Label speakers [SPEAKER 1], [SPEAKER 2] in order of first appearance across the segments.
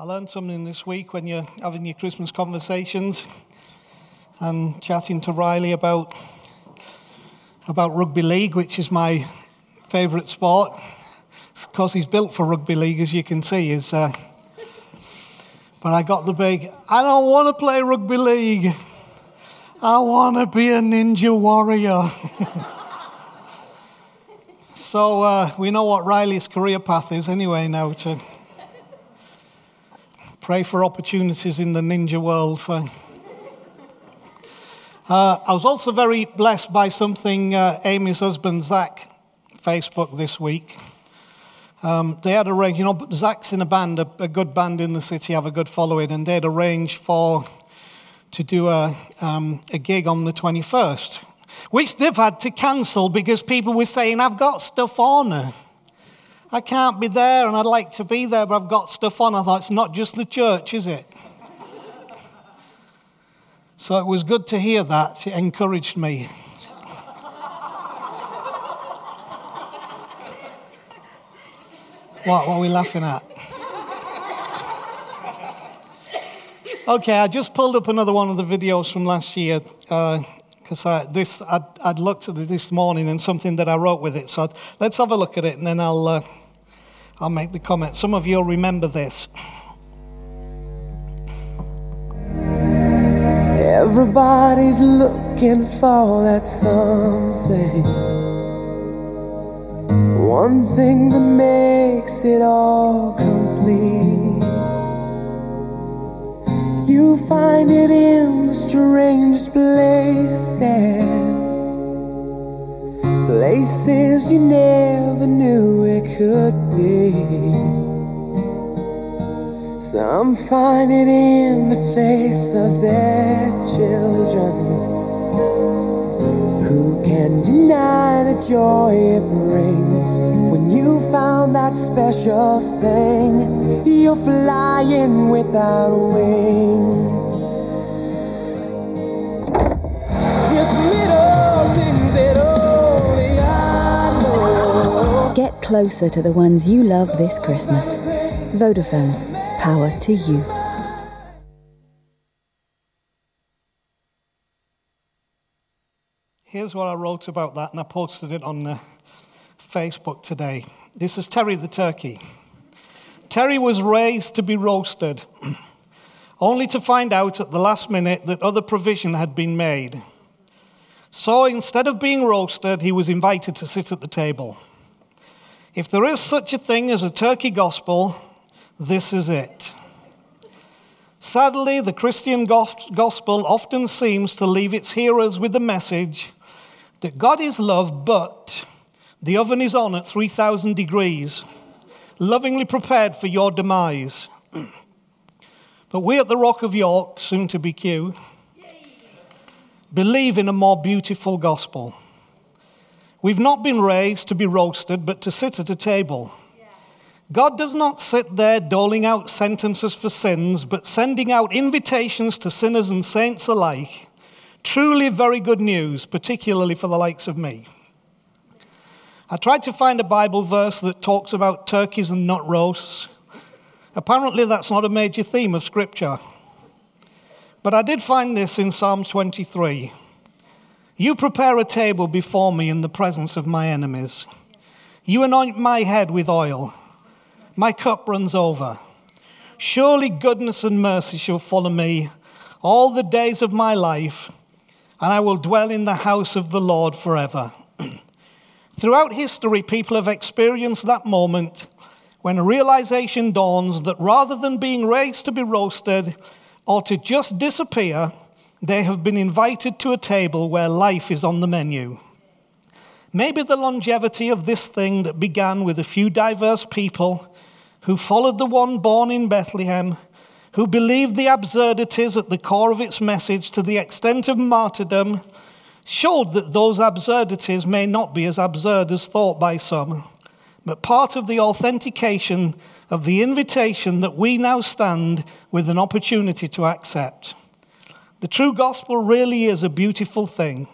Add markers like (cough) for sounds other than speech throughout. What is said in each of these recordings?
[SPEAKER 1] I learned something this week when you're having your Christmas conversations and chatting to Riley about, about rugby league, which is my favourite sport. Of course, he's built for rugby league, as you can see. Is, uh, but I got the big, I don't want to play rugby league. I want to be a ninja warrior. (laughs) so uh, we know what Riley's career path is anyway now to Pray for opportunities in the ninja world. For... Uh, I was also very blessed by something uh, Amy's husband, Zach, Facebook this week. Um, they had arranged, you know, Zach's in a band, a, a, good band in the city, have a good following, and they'd arranged for to do a, um, a gig on the 21st, which they've had to cancel because people were saying, I've got stuff on. I can't be there and I'd like to be there, but I've got stuff on. I thought, it's not just the church, is it? so it was good to hear that. It encouraged me. (laughs) what, what are we laughing at? Okay, I just pulled up another one of the videos from last year because uh, this I'd, I'd, looked at it this morning and something that I wrote with it. So I'd, let's have a look at it and then I'll uh, I'll make the comment. Some of you'll remember this.
[SPEAKER 2] Everybody's looking for that something. One thing that makes it all complete. You find it in the strangest places places you never knew it could be. Some find it in the face of their children. Who can deny the joy it brings when you found that special thing? You're flying without wings.
[SPEAKER 3] Closer to the ones you love this Christmas. Vodafone, power to you.
[SPEAKER 1] Here's what I wrote about that, and I posted it on uh, Facebook today. This is Terry the turkey. Terry was raised to be roasted, (clears throat) only to find out at the last minute that other provision had been made. So instead of being roasted, he was invited to sit at the table. If there is such a thing as a turkey gospel, this is it. Sadly, the Christian gospel often seems to leave its hearers with the message that God is love, but the oven is on at 3,000 degrees, lovingly prepared for your demise. (clears throat) but we at the Rock of York, soon to be Q, believe in a more beautiful gospel. We've not been raised to be roasted, but to sit at a table. God does not sit there doling out sentences for sins, but sending out invitations to sinners and saints alike. Truly very good news, particularly for the likes of me. I tried to find a Bible verse that talks about turkeys and not roasts. Apparently, that's not a major theme of Scripture. But I did find this in Psalms 23. You prepare a table before me in the presence of my enemies. You anoint my head with oil. My cup runs over. Surely goodness and mercy shall follow me all the days of my life, and I will dwell in the house of the Lord forever. (clears throat) Throughout history, people have experienced that moment when a realization dawns that rather than being raised to be roasted or to just disappear, they have been invited to a table where life is on the menu. Maybe the longevity of this thing that began with a few diverse people who followed the one born in Bethlehem, who believed the absurdities at the core of its message to the extent of martyrdom, showed that those absurdities may not be as absurd as thought by some, but part of the authentication of the invitation that we now stand with an opportunity to accept. The true gospel really is a beautiful thing,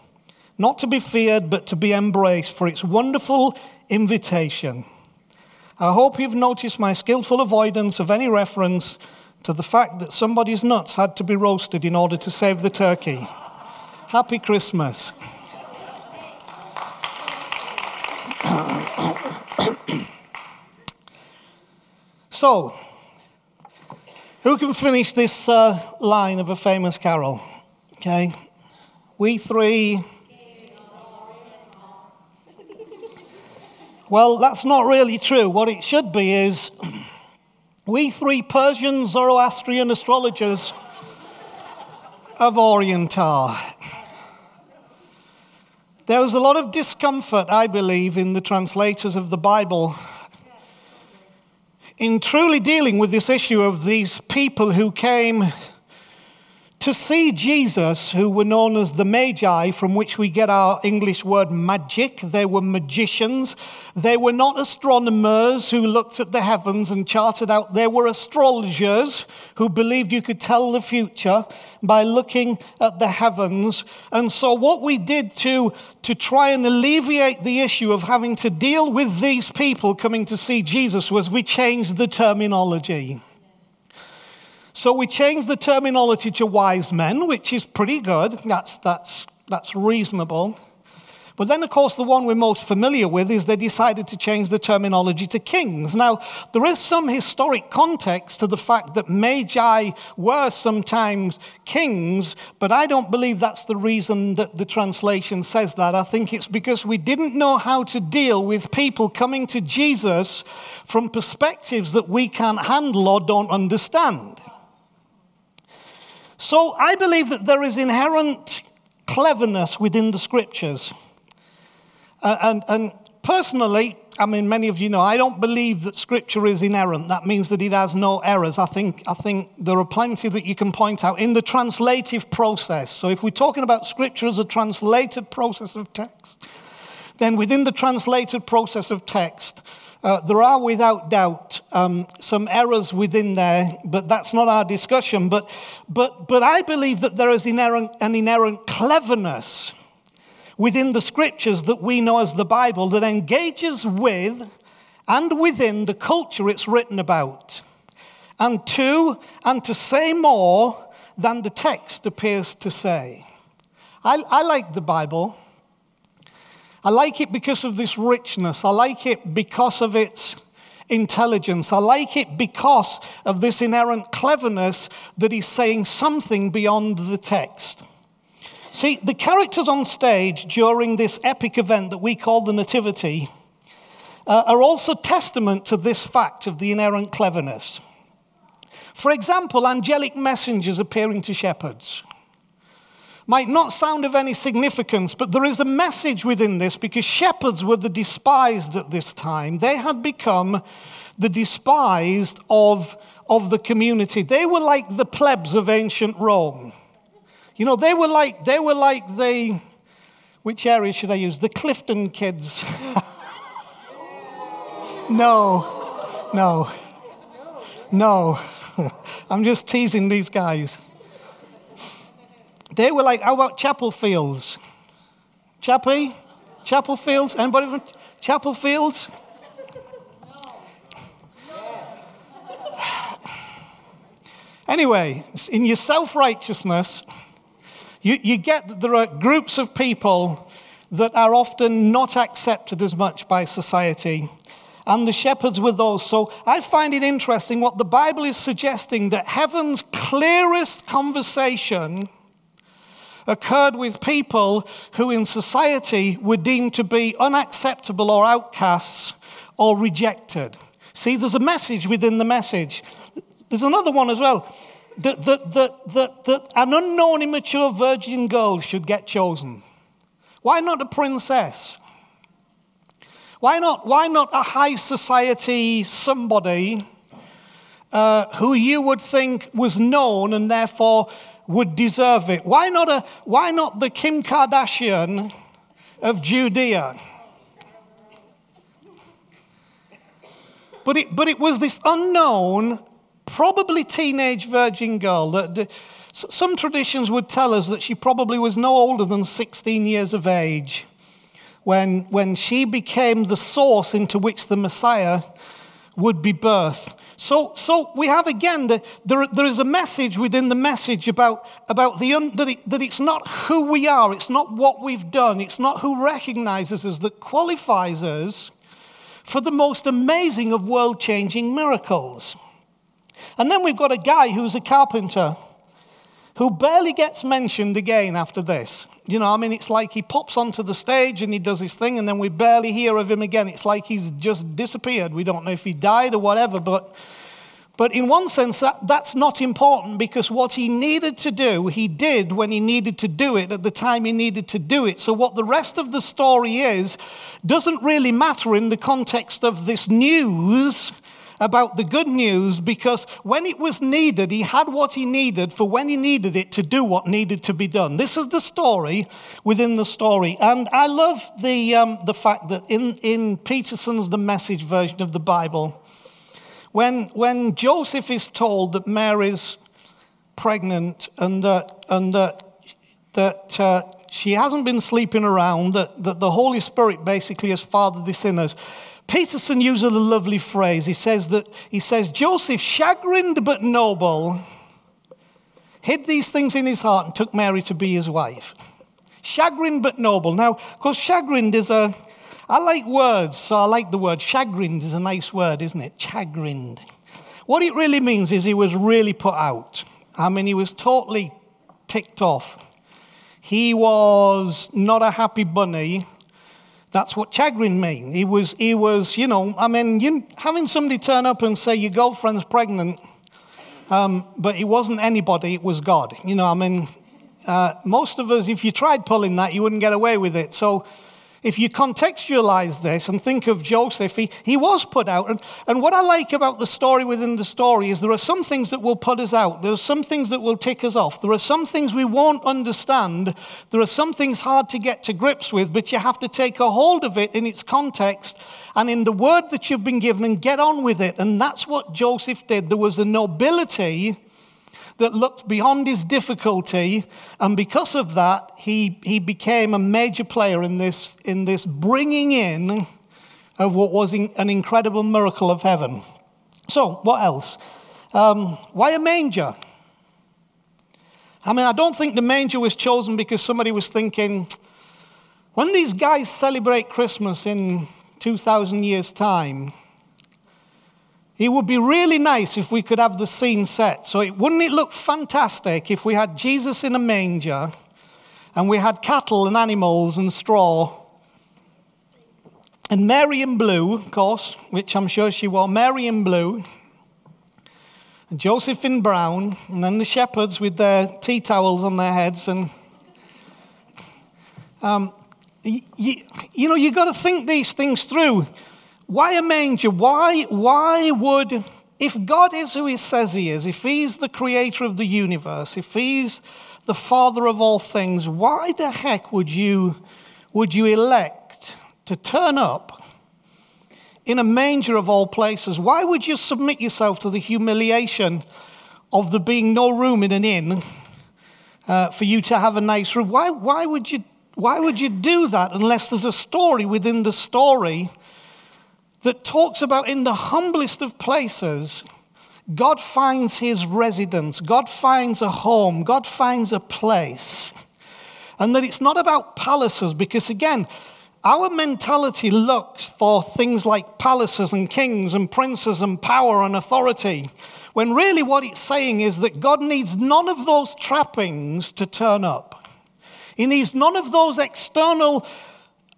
[SPEAKER 1] not to be feared, but to be embraced for its wonderful invitation. I hope you've noticed my skillful avoidance of any reference to the fact that somebody's nuts had to be roasted in order to save the turkey. Happy Christmas. (coughs) so, who can finish this uh, line of a famous carol? Okay. We three. Well, that's not really true. What it should be is we three Persian Zoroastrian astrologers of Orient are. There was a lot of discomfort, I believe, in the translators of the Bible in truly dealing with this issue of these people who came to see Jesus, who were known as the Magi, from which we get our English word magic. They were magicians. They were not astronomers who looked at the heavens and charted out. They were astrologers who believed you could tell the future by looking at the heavens. And so, what we did to, to try and alleviate the issue of having to deal with these people coming to see Jesus was we changed the terminology. So we changed the terminology to wise men, which is pretty good. That's, that's, that's reasonable. But then, of course, the one we're most familiar with is they decided to change the terminology to kings. Now, there is some historic context to the fact that magi were sometimes kings, but I don't believe that's the reason that the translation says that. I think it's because we didn't know how to deal with people coming to Jesus from perspectives that we can't handle or don't understand. So I believe that there is inherent cleverness within the scriptures. Uh, and, and personally, I mean, many of you know, I don't believe that scripture is inerrant. That means that it has no errors. I think, I think there are plenty that you can point out in the translative process. So if we're talking about scripture as a translated process of text, then within the translated process of text, uh, there are without doubt um, some errors within there, but that's not our discussion. But, but, but I believe that there is inherent, an inherent cleverness within the scriptures that we know as the Bible that engages with and within the culture it's written about, and to, and to say more than the text appears to say. I, I like the Bible. I like it because of this richness. I like it because of its intelligence. I like it because of this inherent cleverness that he's saying something beyond the text. See, the characters on stage during this epic event that we call the Nativity uh, are also testament to this fact of the inherent cleverness. For example, angelic messengers appearing to shepherds might not sound of any significance, but there is a message within this because shepherds were the despised at this time. They had become the despised of, of the community. They were like the plebs of ancient Rome. You know, they were like, they were like the, which area should I use? The Clifton kids. (laughs) no, no, no. (laughs) I'm just teasing these guys. They were like, how about Chapel Fields? Chappie? Chapel Fields? Anybody from Chapel Fields? Anyway, in your self righteousness, you, you get that there are groups of people that are often not accepted as much by society. And the shepherds were those. So I find it interesting what the Bible is suggesting that heaven's clearest conversation occurred with people who in society were deemed to be unacceptable or outcasts or rejected. See, there's a message within the message. There's another one as well that, that, that, that, that an unknown, immature virgin girl should get chosen. Why not a princess? Why not, why not a high society somebody uh, who you would think was known and therefore would deserve it. Why not, a, why not the Kim Kardashian of Judea? But it, but it was this unknown, probably teenage virgin girl that. some traditions would tell us that she probably was no older than 16 years of age when, when she became the source into which the Messiah would be birthed. So, so we have again, the, there, there is a message within the message about, about the that, it, that it's not who we are, it's not what we've done, it's not who recognizes us that qualifies us for the most amazing of world changing miracles. And then we've got a guy who's a carpenter who barely gets mentioned again after this. You know, I mean, it's like he pops onto the stage and he does his thing, and then we barely hear of him again. It's like he's just disappeared. We don't know if he died or whatever, but, but in one sense, that, that's not important because what he needed to do, he did when he needed to do it at the time he needed to do it. So, what the rest of the story is doesn't really matter in the context of this news about the good news because when it was needed, he had what he needed for when he needed it to do what needed to be done. This is the story within the story. And I love the, um, the fact that in, in Peterson's The Message version of the Bible, when, when Joseph is told that Mary's pregnant and that, and that, that uh, she hasn't been sleeping around, that, that the Holy Spirit basically has fathered this in us Peterson uses a lovely phrase. He says that he says Joseph, chagrined but noble, hid these things in his heart and took Mary to be his wife. Chagrined but noble. Now, of course, chagrined is a I like words, so I like the word. Chagrined is a nice word, isn't it? Chagrined. What it really means is he was really put out. I mean, he was totally ticked off. He was not a happy bunny. That's what chagrin means. He was, he was, you know, I mean, you, having somebody turn up and say your girlfriend's pregnant, um, but it wasn't anybody, it was God. You know, I mean, uh, most of us, if you tried pulling that, you wouldn't get away with it. So if you contextualize this and think of Joseph, he, he was put out. And, and what I like about the story within the story is there are some things that will put us out. There are some things that will tick us off. There are some things we won't understand. There are some things hard to get to grips with, but you have to take a hold of it in its context and in the word that you've been given and get on with it. And that's what Joseph did. There was a nobility that looked beyond his difficulty, and because of that, he, he became a major player in this, in this bringing in of what was in, an incredible miracle of heaven. So, what else? Um, why a manger? I mean, I don't think the manger was chosen because somebody was thinking, when these guys celebrate Christmas in 2,000 years' time, it would be really nice if we could have the scene set. So, it, wouldn't it look fantastic if we had Jesus in a manger and we had cattle and animals and straw? And Mary in blue, of course, which I'm sure she wore, Mary in blue, and Joseph in brown, and then the shepherds with their tea towels on their heads. And, um, you, you know, you've got to think these things through. Why a manger? Why, why would, if God is who he says he is, if he's the creator of the universe, if he's the father of all things, why the heck would you, would you elect to turn up in a manger of all places? Why would you submit yourself to the humiliation of there being no room in an inn uh, for you to have a nice room? Why, why, would you, why would you do that unless there's a story within the story? That talks about in the humblest of places, God finds his residence, God finds a home, God finds a place. And that it's not about palaces, because again, our mentality looks for things like palaces and kings and princes and power and authority, when really what it's saying is that God needs none of those trappings to turn up. He needs none of those external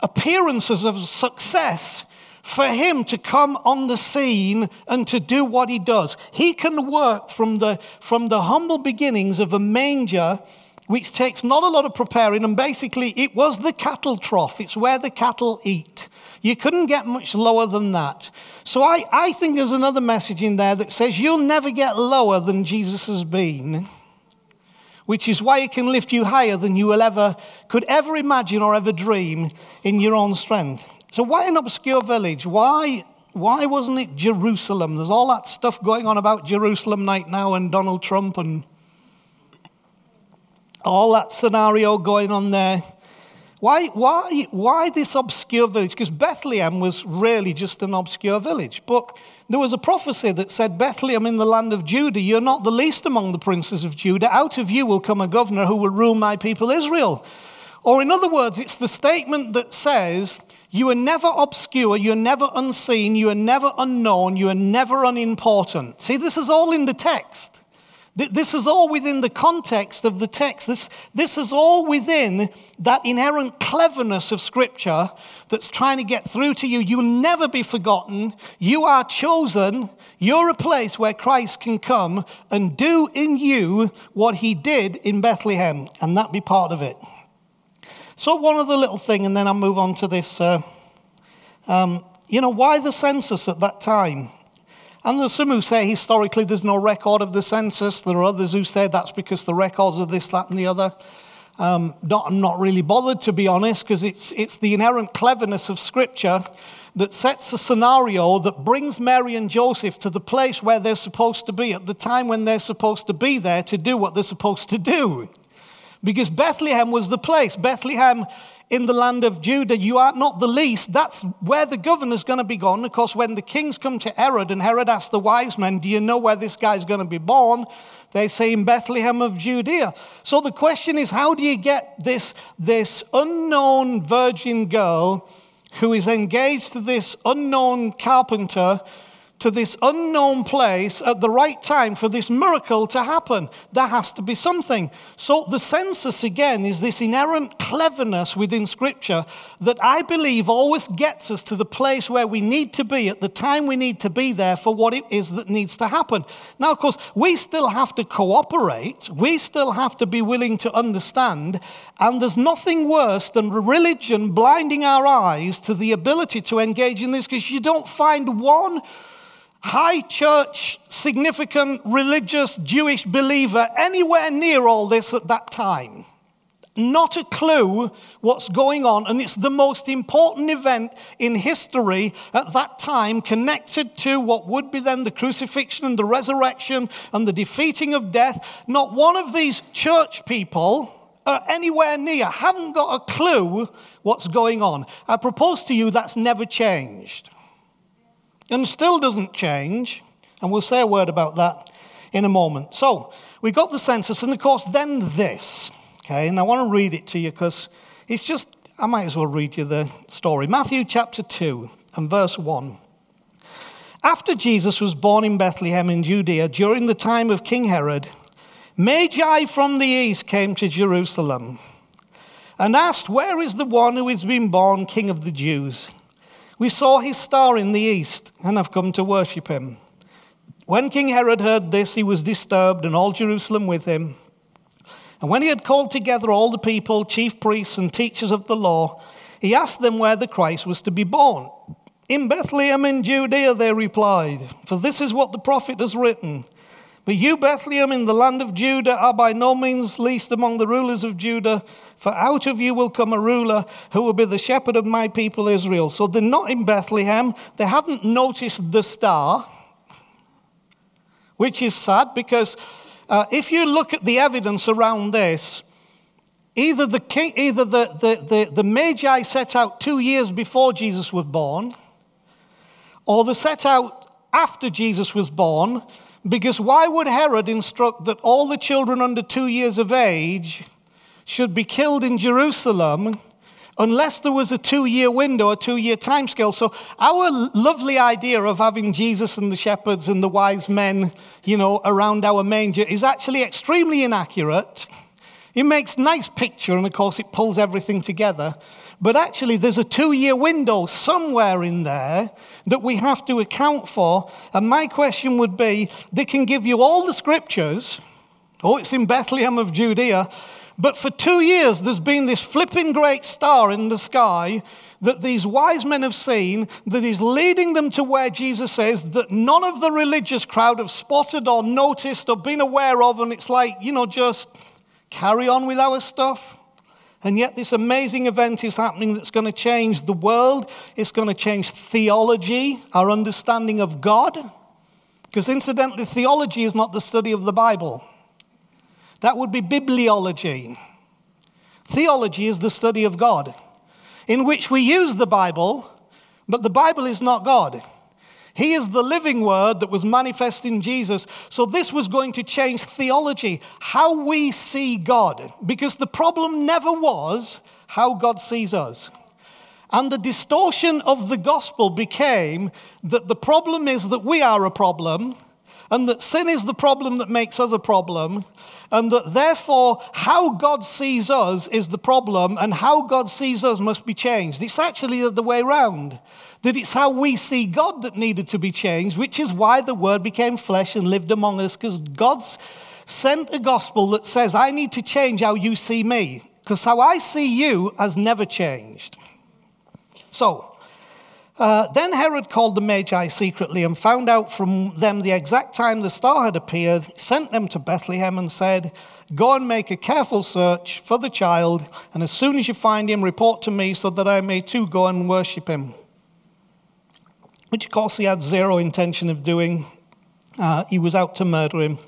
[SPEAKER 1] appearances of success for him to come on the scene and to do what he does. He can work from the, from the humble beginnings of a manger, which takes not a lot of preparing, and basically it was the cattle trough, it's where the cattle eat. You couldn't get much lower than that. So I, I think there's another message in there that says you'll never get lower than Jesus has been, which is why he can lift you higher than you will ever, could ever imagine or ever dream in your own strength. So why an obscure village? Why, why wasn't it Jerusalem? There's all that stuff going on about Jerusalem right now and Donald Trump and all that scenario going on there. Why, why, why this obscure village? Because Bethlehem was really just an obscure village. But there was a prophecy that said, Bethlehem in the land of Judah, you're not the least among the princes of Judah. Out of you will come a governor who will rule my people Israel. Or, in other words, it's the statement that says, You are never obscure, you're never unseen, you are never unknown, you are never unimportant. See, this is all in the text. This is all within the context of the text. This, this is all within that inherent cleverness of Scripture that's trying to get through to you. You'll never be forgotten. You are chosen. You're a place where Christ can come and do in you what he did in Bethlehem, and that be part of it. So, one other little thing, and then I'll move on to this. Uh, um, you know, why the census at that time? And there's some who say historically there's no record of the census. There are others who say that's because the records are this, that, and the other. Um, not, I'm not really bothered, to be honest, because it's, it's the inherent cleverness of Scripture that sets a scenario that brings Mary and Joseph to the place where they're supposed to be at the time when they're supposed to be there to do what they're supposed to do. Because Bethlehem was the place. Bethlehem in the land of Judah, you are not the least. That's where the governor's going to be gone. Of course, when the kings come to Herod and Herod asks the wise men, Do you know where this guy's going to be born? They say in Bethlehem of Judea. So the question is, how do you get this, this unknown virgin girl who is engaged to this unknown carpenter to this unknown place at the right time for this miracle to happen. There has to be something. So, the census again is this inherent cleverness within Scripture that I believe always gets us to the place where we need to be at the time we need to be there for what it is that needs to happen. Now, of course, we still have to cooperate, we still have to be willing to understand, and there's nothing worse than religion blinding our eyes to the ability to engage in this because you don't find one high church, significant religious Jewish believer anywhere near all this at that time. Not a clue what's going on, and it's the most important event in history at that time connected to what would be then the crucifixion and the resurrection and the defeating of death. Not one of these church people are anywhere near, haven't got a clue what's going on. I propose to you that's never changed and still doesn't change. And we'll say a word about that in a moment. So, we got the census, and of course, then this. Okay, and I want to read it to you because it's just, I might as well read you the story. Matthew chapter 2 and verse 1. After Jesus was born in Bethlehem in Judea during the time of King Herod, Magi from the east came to Jerusalem and asked, Where is the one who has been born King of the Jews? We saw his star in the east and have come to worship him. When King Herod heard this, he was disturbed, and all Jerusalem with him. And when he had called together all the people, chief priests, and teachers of the law, he asked them where the Christ was to be born. In Bethlehem in Judea, they replied, for this is what the prophet has written. But you, Bethlehem, in the land of Judah, are by no means least among the rulers of Judah, for out of you will come a ruler who will be the shepherd of my people Israel. So they're not in Bethlehem. They haven't noticed the star, which is sad because uh, if you look at the evidence around this, either the king, either the, the, the, the Magi set out two years before Jesus was born, or they set out after Jesus was born because why would Herod instruct that all the children under two years of age should be killed in Jerusalem unless there was a two year window, a two year timescale? So, our lovely idea of having Jesus and the shepherds and the wise men, you know, around our manger is actually extremely inaccurate. It makes nice picture, and of course, it pulls everything together. But actually, there's a two year window somewhere in there that we have to account for. And my question would be they can give you all the scriptures. Oh, it's in Bethlehem of Judea. But for two years, there's been this flipping great star in the sky that these wise men have seen that is leading them to where Jesus says that none of the religious crowd have spotted or noticed or been aware of. And it's like, you know, just carry on with our stuff. And yet, this amazing event is happening that's going to change the world. It's going to change theology, our understanding of God. Because, incidentally, theology is not the study of the Bible, that would be bibliology. Theology is the study of God, in which we use the Bible, but the Bible is not God. He is the living word that was manifest in Jesus. So, this was going to change theology, how we see God, because the problem never was how God sees us. And the distortion of the gospel became that the problem is that we are a problem, and that sin is the problem that makes us a problem, and that therefore how God sees us is the problem, and how God sees us must be changed. It's actually the way around that it's how we see God that needed to be changed, which is why the Word became flesh and lived among us, because God's sent a gospel that says, I need to change how you see me, because how I see you has never changed. So, uh, then Herod called the Magi secretly and found out from them the exact time the star had appeared, sent them to Bethlehem and said, Go and make a careful search for the child, and as soon as you find him, report to me so that I may too go and worship him which of course he had zero intention of doing. Uh, he was out to murder him.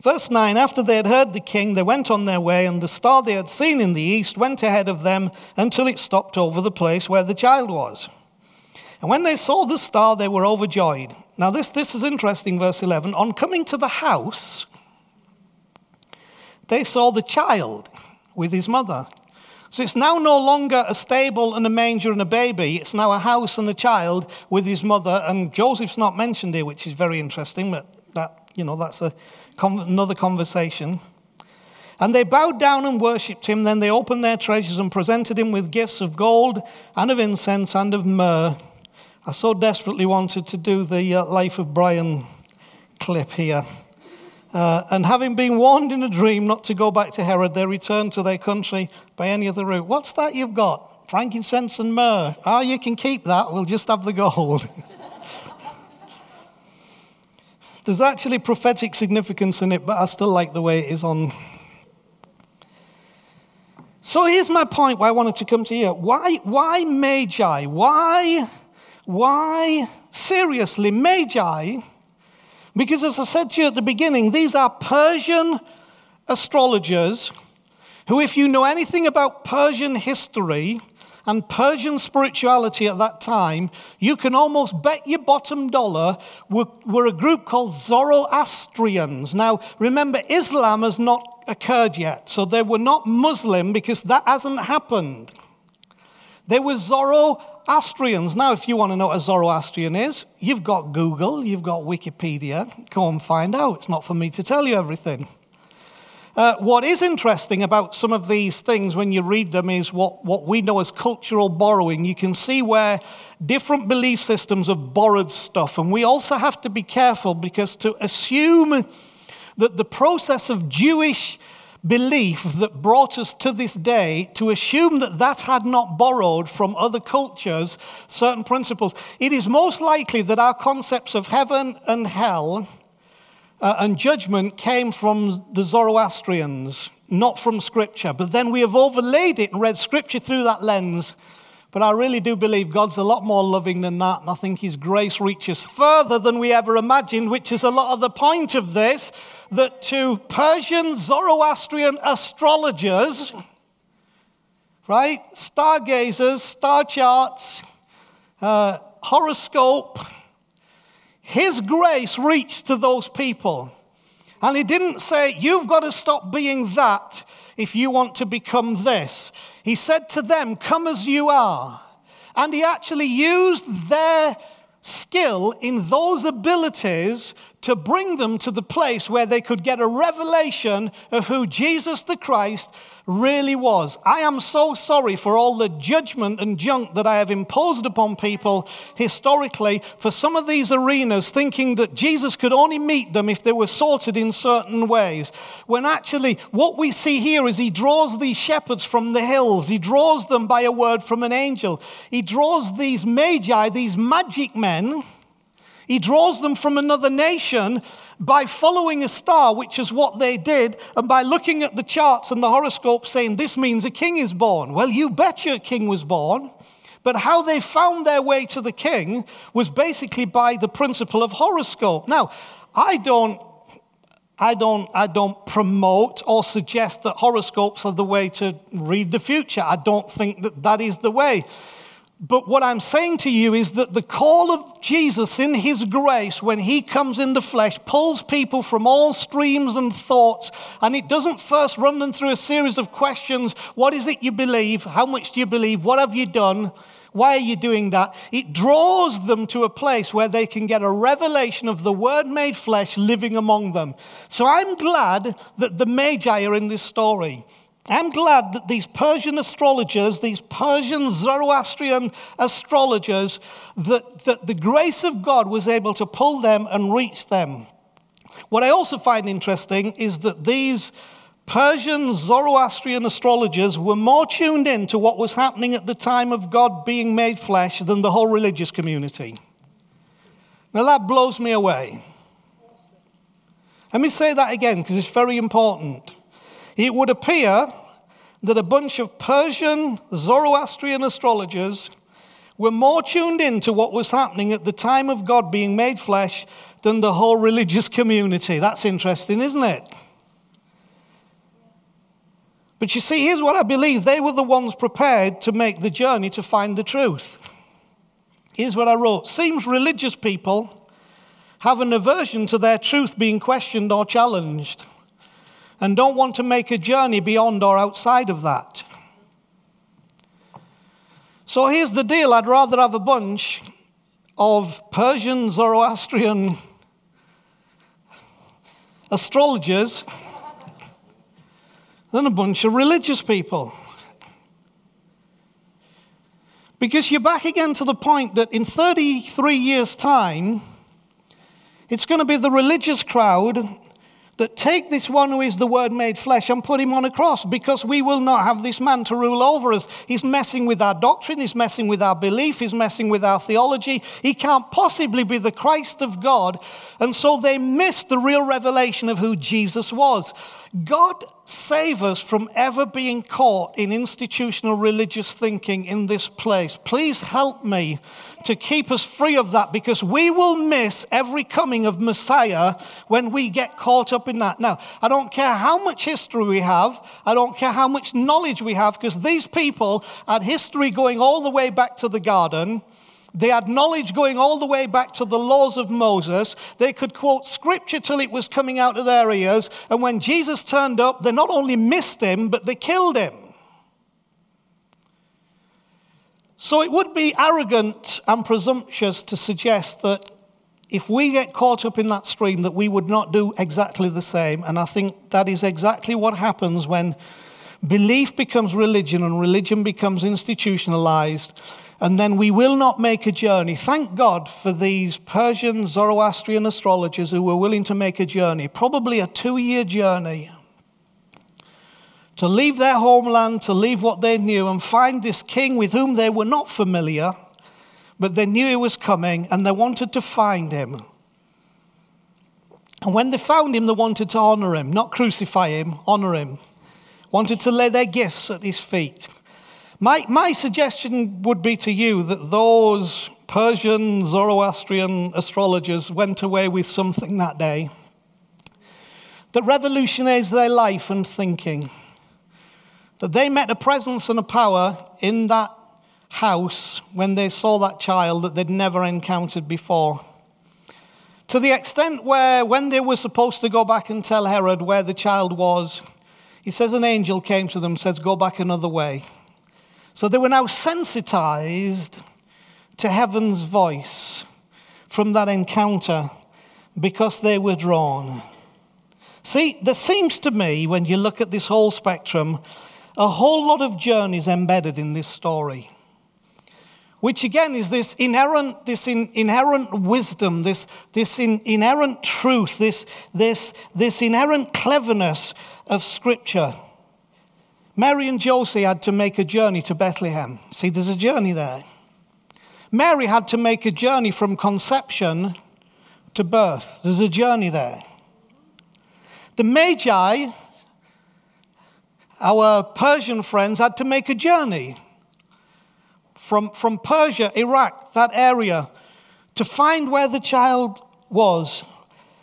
[SPEAKER 1] Verse 9 After they had heard the king, they went on their way, and the star they had seen in the east went ahead of them until it stopped over the place where the child was. And when they saw the star, they were overjoyed. Now, this, this is interesting, verse 11. On coming to the house, they saw the child with his mother so it's now no longer a stable and a manger and a baby. It's now a house and a child with his mother. And Joseph's not mentioned here, which is very interesting, but that, you know, that's a, another conversation. And they bowed down and worshipped him. Then they opened their treasures and presented him with gifts of gold and of incense and of myrrh. I so desperately wanted to do the uh, Life of Brian clip here. Uh, and having been warned in a dream not to go back to Herod, they returned to their country by any other route. What's that you've got? Frankincense and myrrh. Oh, you can keep that. We'll just have the gold. (laughs) There's actually prophetic significance in it, but I still like the way it is on. So here's my point why I wanted to come to you. Why, why Magi? Why, why, seriously, Magi? Because, as I said to you at the beginning, these are Persian astrologers who, if you know anything about Persian history and Persian spirituality at that time, you can almost bet your bottom dollar were, were a group called Zoroastrians. Now, remember, Islam has not occurred yet, so they were not Muslim because that hasn't happened. They were Zoroastrians. Now, if you want to know what a Zoroastrian is, you've got Google, you've got Wikipedia. Go and find out. It's not for me to tell you everything. Uh, what is interesting about some of these things when you read them is what, what we know as cultural borrowing. You can see where different belief systems have borrowed stuff. And we also have to be careful because to assume that the process of Jewish belief that brought us to this day to assume that that had not borrowed from other cultures certain principles. It is most likely that our concepts of heaven and hell uh, and judgment came from the Zoroastrians, not from Scripture. But then we have overlaid it and read Scripture through that lens. But I really do believe God's a lot more loving than that, and I think His grace reaches further than we ever imagined, which is a lot of the point of this that to Persian Zoroastrian astrologers, right, stargazers, star charts, uh, horoscope, his grace reached to those people. And he didn't say, You've got to stop being that if you want to become this. He said to them, Come as you are. And he actually used their skill in those abilities to bring them to the place where they could get a revelation of who Jesus the Christ really was. I am so sorry for all the judgment and junk that I have imposed upon people historically for some of these arenas, thinking that Jesus could only meet them if they were sorted in certain ways. When actually, what we see here is he draws these shepherds from the hills, he draws them by a word from an angel, he draws these magi, these magic men he draws them from another nation by following a star, which is what they did, and by looking at the charts and the horoscope saying, This means a king is born. Well, you bet your king was born. But how they found their way to the king was basically by the principle of horoscope. Now, I don't I don't, I don't promote or suggest that horoscopes are the way to read the future. I don't think that that is the way. But what I'm saying to you is that the call of Jesus in his grace, when he comes in the flesh, pulls people from all streams and thoughts. And it doesn't first run them through a series of questions What is it you believe? How much do you believe? What have you done? Why are you doing that? It draws them to a place where they can get a revelation of the Word made flesh living among them. So I'm glad that the Magi are in this story. I'm glad that these Persian astrologers, these Persian Zoroastrian astrologers, that, that the grace of God was able to pull them and reach them. What I also find interesting is that these Persian Zoroastrian astrologers were more tuned in to what was happening at the time of God being made flesh than the whole religious community. Now that blows me away. Let me say that again because it's very important. It would appear that a bunch of Persian Zoroastrian astrologers were more tuned in to what was happening at the time of God being made flesh than the whole religious community. That's interesting, isn't it? But you see, here's what I believe they were the ones prepared to make the journey to find the truth. Here's what I wrote Seems religious people have an aversion to their truth being questioned or challenged and don't want to make a journey beyond or outside of that. So here's the deal I'd rather have a bunch of Persian Zoroastrian astrologers than a bunch of religious people. Because you're back again to the point that in 33 years' time, it's going to be the religious crowd that take this one who is the Word made flesh and put him on a cross because we will not have this man to rule over us. He's messing with our doctrine, he's messing with our belief, he's messing with our theology. He can't possibly be the Christ of God. And so they missed the real revelation of who Jesus was. God save us from ever being caught in institutional religious thinking in this place. Please help me to keep us free of that because we will miss every coming of Messiah when we get caught up in that. Now, I don't care how much history we have, I don't care how much knowledge we have, because these people had history going all the way back to the garden. They had knowledge going all the way back to the laws of Moses. They could quote scripture till it was coming out of their ears. And when Jesus turned up, they not only missed him, but they killed him. So it would be arrogant and presumptuous to suggest that if we get caught up in that stream, that we would not do exactly the same. And I think that is exactly what happens when belief becomes religion and religion becomes institutionalized. And then we will not make a journey. Thank God for these Persian Zoroastrian astrologers who were willing to make a journey, probably a two year journey to leave their homeland, to leave what they knew, and find this king with whom they were not familiar, but they knew he was coming and they wanted to find him. And when they found him, they wanted to honor him, not crucify him, honor him. Wanted to lay their gifts at his feet. My, my suggestion would be to you that those Persian Zoroastrian astrologers went away with something that day that revolutionized their life and thinking that they met a presence and a power in that house when they saw that child that they'd never encountered before. To the extent where, when they were supposed to go back and tell Herod where the child was, he says an angel came to them says, Go back another way. So they were now sensitized to heaven's voice from that encounter because they were drawn. See, there seems to me, when you look at this whole spectrum, a whole lot of journeys embedded in this story. Which again is this inherent, this in, inherent wisdom, this, this in, inherent truth, this, this, this inherent cleverness of Scripture. Mary and Joseph had to make a journey to Bethlehem. See, there's a journey there. Mary had to make a journey from conception to birth. There's a journey there. The Magi, our Persian friends, had to make a journey from, from Persia, Iraq, that area, to find where the child was.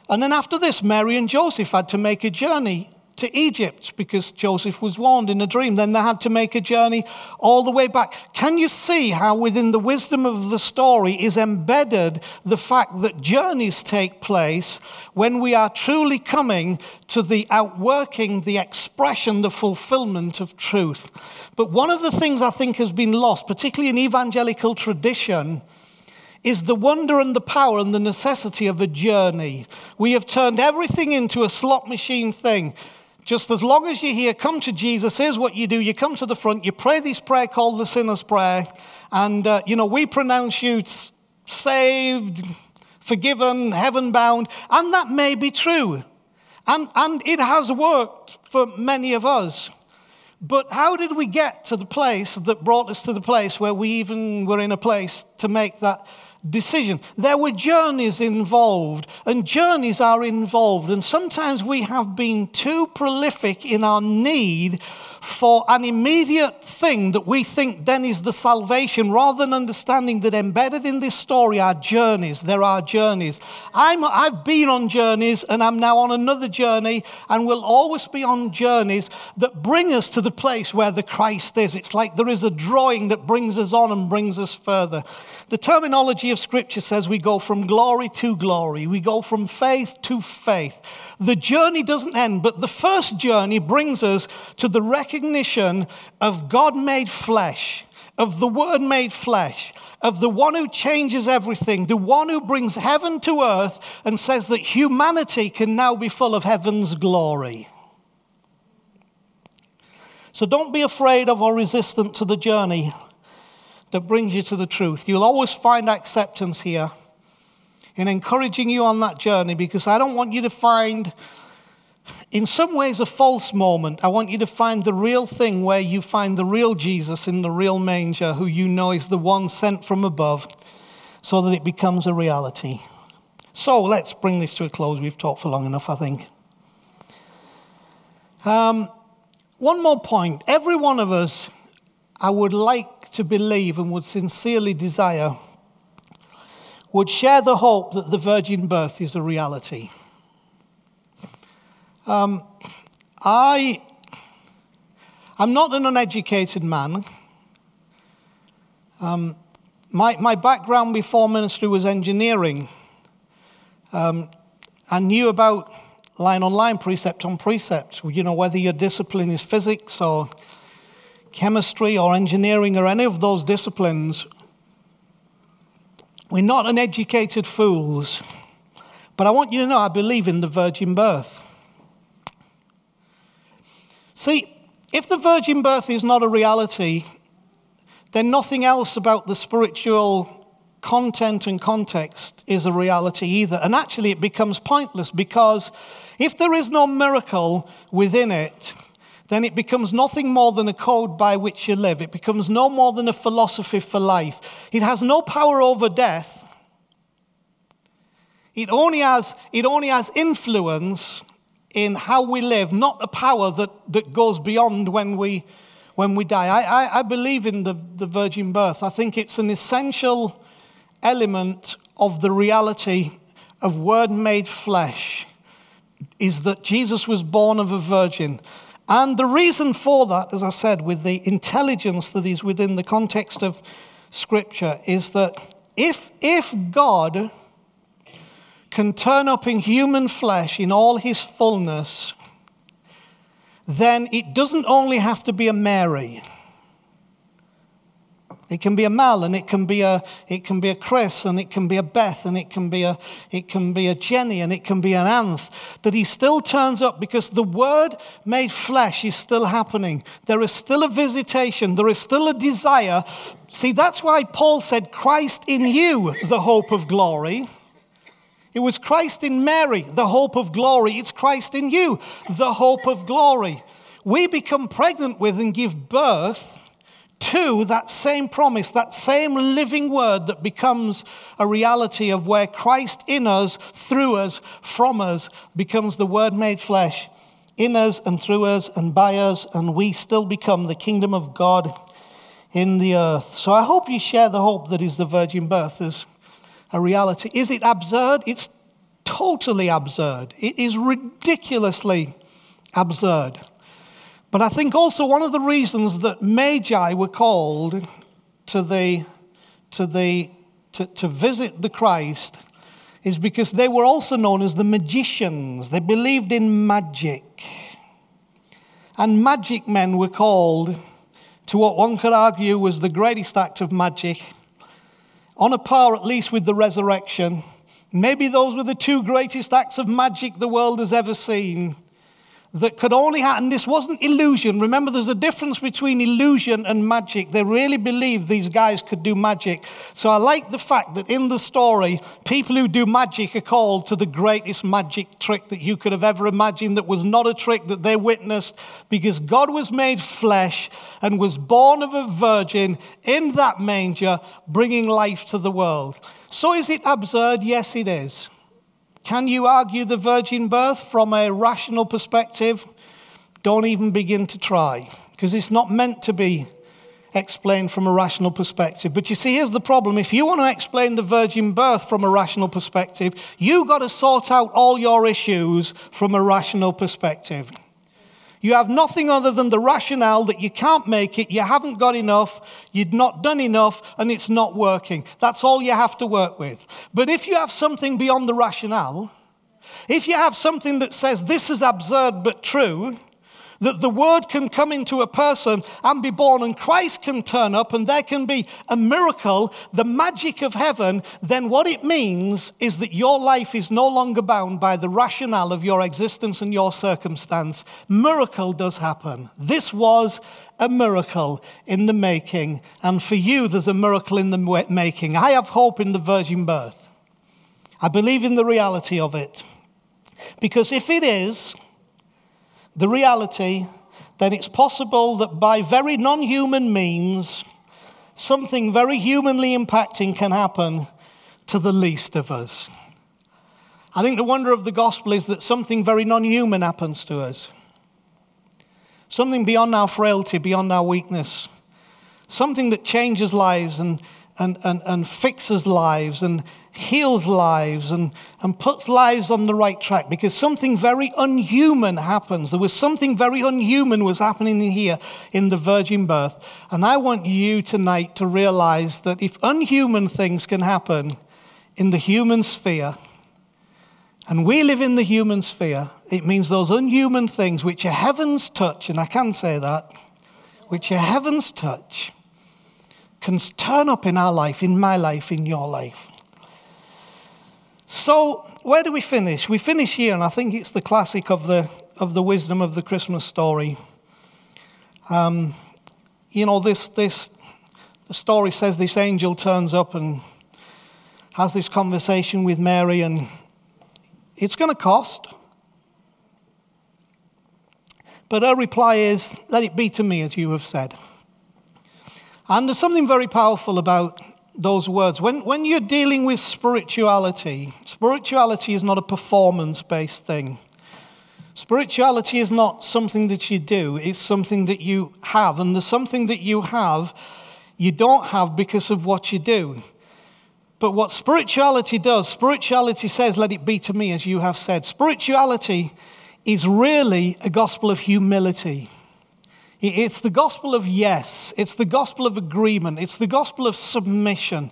[SPEAKER 1] And then after this, Mary and Joseph had to make a journey to Egypt because Joseph was warned in a dream. Then they had to make a journey all the way back. Can you see how within the wisdom of the story is embedded the fact that journeys take place when we are truly coming to the outworking, the expression, the fulfillment of truth? But one of the things I think has been lost, particularly in evangelical tradition, is the wonder and the power and the necessity of a journey. We have turned everything into a slot machine thing. Just as long as you're here, come to Jesus. Here's what you do you come to the front, you pray this prayer called the sinner's prayer, and, uh, you know, we pronounce you saved, forgiven, heaven bound, and that may be true. And, and it has worked for many of us. But how did we get to the place that brought us to the place where we even were in a place to make that decision. There were journeys involved, and journeys are involved. And sometimes we have been too prolific in our need for an immediate thing that we think then is the salvation, rather than understanding that embedded in this story are journeys. There are journeys. I'm, I've been on journeys, and I'm now on another journey, and will always be on journeys that bring us to the place where the Christ is. It's like there is a drawing that brings us on and brings us further. The terminology of Scripture says we go from glory to glory, we go from faith to faith. The journey doesn't end, but the first journey brings us to the recognition of God made flesh, of the Word made flesh, of the one who changes everything, the one who brings heaven to earth and says that humanity can now be full of heaven's glory. So don't be afraid of or resistant to the journey that brings you to the truth. You'll always find acceptance here in encouraging you on that journey because I don't want you to find, in some ways, a false moment. I want you to find the real thing where you find the real Jesus in the real manger, who you know is the one sent from above, so that it becomes a reality. So let's bring this to a close. We've talked for long enough, I think. Um, one more point. Every one of us, I would like to believe and would sincerely desire would share the hope that the virgin birth is a reality. Um, I, I'm not an uneducated man. Um, my, my background before ministry was engineering. Um, I knew about line on line, precept on precept. You know, whether your discipline is physics or chemistry or engineering or any of those disciplines, we're not uneducated fools. But I want you to know I believe in the virgin birth. See, if the virgin birth is not a reality, then nothing else about the spiritual content and context is a reality either. And actually, it becomes pointless because if there is no miracle within it, then it becomes nothing more than a code by which you live. It becomes no more than a philosophy for life. It has no power over death. It only has, it only has influence in how we live, not a power that, that goes beyond when we, when we die. I, I, I believe in the, the virgin birth. I think it's an essential element of the reality of Word made flesh is that Jesus was born of a virgin. And the reason for that, as I said, with the intelligence that is within the context of Scripture, is that if, if God can turn up in human flesh in all his fullness, then it doesn't only have to be a Mary. It can be a Mel, and it can be a, it can be a Chris, and it can be a Beth, and it can be a, it can be a Jenny, and it can be an Anth. That he still turns up because the Word made flesh is still happening. There is still a visitation. There is still a desire. See, that's why Paul said, "Christ in you, the hope of glory." It was Christ in Mary, the hope of glory. It's Christ in you, the hope of glory. We become pregnant with and give birth to that same promise, that same living word that becomes a reality of where Christ in us, through us, from us, becomes the word made flesh. In us and through us and by us, and we still become the kingdom of God in the earth. So I hope you share the hope that is the virgin birth as a reality. Is it absurd? It's totally absurd. It is ridiculously absurd. But I think also one of the reasons that Magi were called to, the, to, the, to, to visit the Christ is because they were also known as the magicians. They believed in magic. And magic men were called to what one could argue was the greatest act of magic, on a par at least with the resurrection. Maybe those were the two greatest acts of magic the world has ever seen that could only happen. This wasn't illusion. Remember, there's a difference between illusion and magic. They really believed these guys could do magic. So I like the fact that in the story, people who do magic are called to the greatest magic trick that you could have ever imagined that was not a trick that they witnessed because God was made flesh and was born of a virgin in that manger, bringing life to the world. So is it absurd? Yes, it is. Can you argue the virgin birth from a rational perspective? Don't even begin to try, because it's not meant to be explained from a rational perspective. But you see, here's the problem. If you want to explain the virgin birth from a rational perspective, you've got to sort out all your issues from a rational perspective. You have nothing other than the rationale that you can't make it, you haven't got enough, you've not done enough, and it's not working. That's all you have to work with. But if you have something beyond the rationale, if you have something that says this is absurd but true, that the word can come into a person and be born, and Christ can turn up, and there can be a miracle, the magic of heaven, then what it means is that your life is no longer bound by the rationale of your existence and your circumstance. Miracle does happen. This was a miracle in the making, and for you, there's a miracle in the making. I have hope in the virgin birth. I believe in the reality of it. Because if it is, the reality that it's possible that by very non human means, something very humanly impacting can happen to the least of us. I think the wonder of the gospel is that something very non human happens to us. Something beyond our frailty, beyond our weakness. Something that changes lives and, and, and, and fixes lives and heals lives and, and puts lives on the right track because something very unhuman happens. There was something very unhuman was happening here in the virgin birth. And I want you tonight to realize that if unhuman things can happen in the human sphere, and we live in the human sphere, it means those unhuman things which are heaven's touch, and I can say that, which are heaven's touch, can turn up in our life, in my life, in your life. So, where do we finish? We finish here, and I think it's the classic of the, of the wisdom of the Christmas story. Um, you know, this, this, the story says this angel turns up and has this conversation with Mary, and it's going to cost. But her reply is, Let it be to me as you have said. And there's something very powerful about those words. When, when you're dealing with spirituality, spirituality is not a performance based thing. Spirituality is not something that you do, it's something that you have. And the something that you have, you don't have because of what you do. But what spirituality does, spirituality says, Let it be to me as you have said. Spirituality is really a gospel of humility. It's the gospel of yes. It's the gospel of agreement. It's the gospel of submission.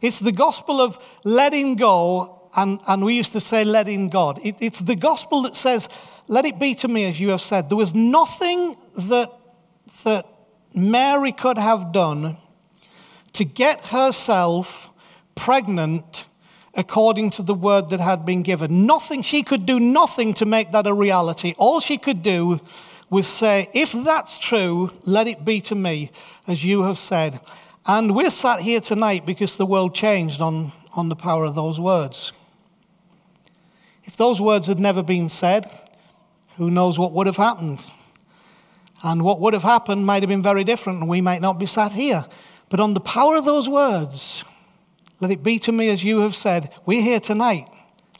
[SPEAKER 1] It's the gospel of letting go, and, and we used to say letting God. It, it's the gospel that says, let it be to me as you have said. There was nothing that, that Mary could have done to get herself pregnant according to the word that had been given. Nothing, she could do nothing to make that a reality. All she could do was say, If that's true, let it be to me, as you have said. And we're sat here tonight because the world changed on, on the power of those words. If those words had never been said, who knows what would have happened? And what would have happened might have been very different, and we might not be sat here. But on the power of those words, let it be to me as you have said, we're here tonight.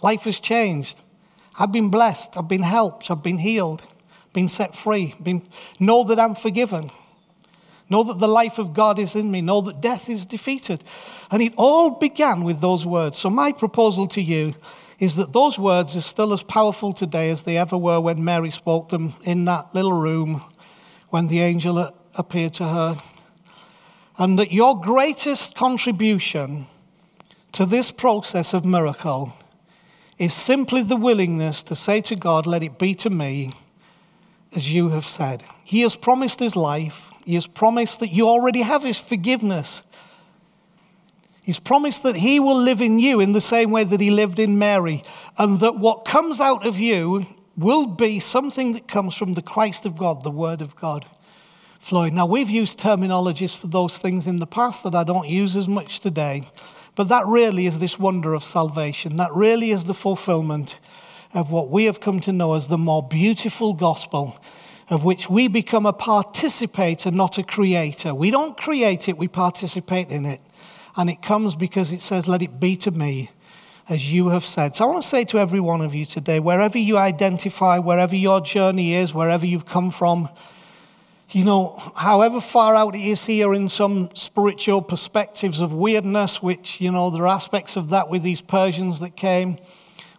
[SPEAKER 1] Life has changed. I've been blessed. I've been helped. I've been healed. Been set free. Been, know that I'm forgiven. Know that the life of God is in me. Know that death is defeated. And it all began with those words. So, my proposal to you is that those words are still as powerful today as they ever were when Mary spoke them in that little room when the angel appeared to her. And that your greatest contribution to this process of miracle is simply the willingness to say to God, Let it be to me as you have said. He has promised his life, he has promised that you already have his forgiveness. He's promised that he will live in you in the same way that he lived in Mary, and that what comes out of you will be something that comes from the Christ of God, the Word of God. Floyd. Now, we've used terminologies for those things in the past that I don't use as much today, but that really is this wonder of salvation. That really is the fulfillment of what we have come to know as the more beautiful gospel of which we become a participator, not a creator. We don't create it, we participate in it. And it comes because it says, Let it be to me as you have said. So I want to say to every one of you today, wherever you identify, wherever your journey is, wherever you've come from, you know, however far out it is here in some spiritual perspectives of weirdness, which, you know, there are aspects of that with these Persians that came,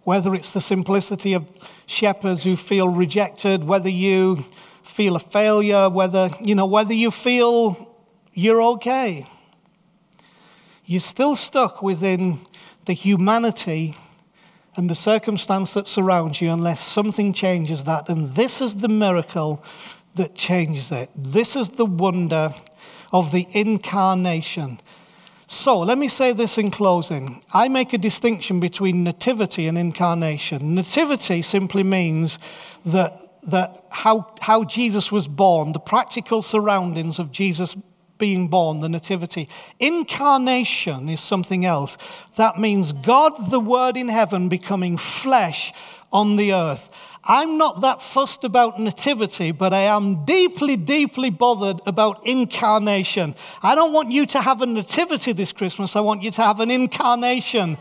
[SPEAKER 1] whether it's the simplicity of shepherds who feel rejected, whether you feel a failure, whether, you know, whether you feel you're okay you're still stuck within the humanity and the circumstance that surrounds you unless something changes that. And this is the miracle that changes it. This is the wonder of the incarnation. So let me say this in closing. I make a distinction between nativity and incarnation. Nativity simply means that, that how, how Jesus was born, the practical surroundings of Jesus being born, the nativity. Incarnation is something else. That means God, the Word in heaven, becoming flesh on the earth. I'm not that fussed about nativity, but I am deeply, deeply bothered about incarnation. I don't want you to have a nativity this Christmas. I want you to have an incarnation.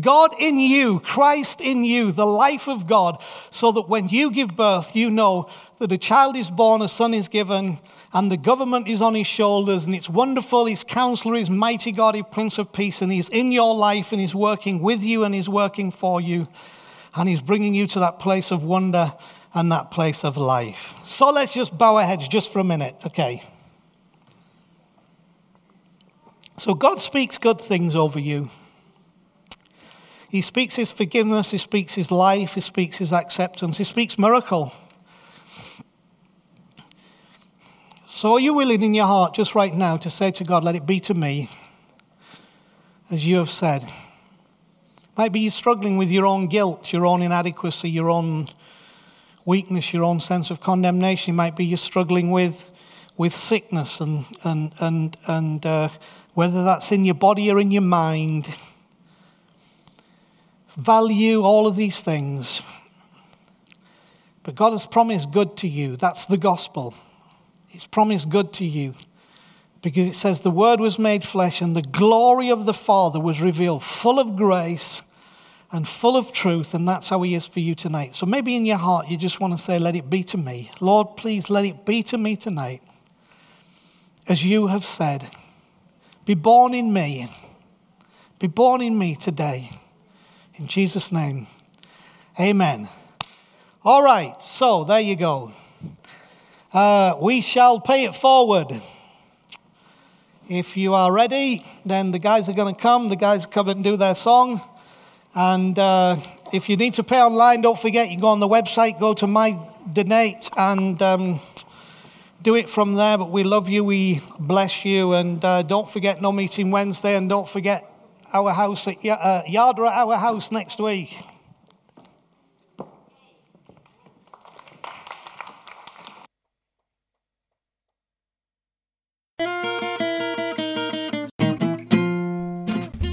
[SPEAKER 1] God in you, Christ in you, the life of God, so that when you give birth, you know that a child is born, a son is given, and the government is on his shoulders, and it's wonderful. His counselor is mighty God, his Prince of Peace, and he's in your life, and he's working with you, and he's working for you, and he's bringing you to that place of wonder and that place of life. So let's just bow our heads just for a minute, okay? So God speaks good things over you. He speaks his forgiveness, he speaks his life, he speaks his acceptance, he speaks miracle. So, are you willing in your heart just right now to say to God, Let it be to me as you have said? Might be you're struggling with your own guilt, your own inadequacy, your own weakness, your own sense of condemnation. Might be you're struggling with, with sickness and, and, and, and uh, whether that's in your body or in your mind. Value, all of these things. But God has promised good to you. That's the gospel. He's promised good to you because it says the Word was made flesh and the glory of the Father was revealed, full of grace and full of truth, and that's how He is for you tonight. So maybe in your heart you just want to say, Let it be to me. Lord, please let it be to me tonight. As you have said, be born in me. Be born in me today. In Jesus' name, amen. All right, so there you go. Uh, we shall pay it forward. If you are ready, then the guys are going to come. The guys come and do their song. And uh, if you need to pay online, don't forget you go on the website, go to my donate, and um, do it from there. But we love you, we bless you, and uh, don't forget no meeting Wednesday, and don't forget our house at uh, Yardra our house next week.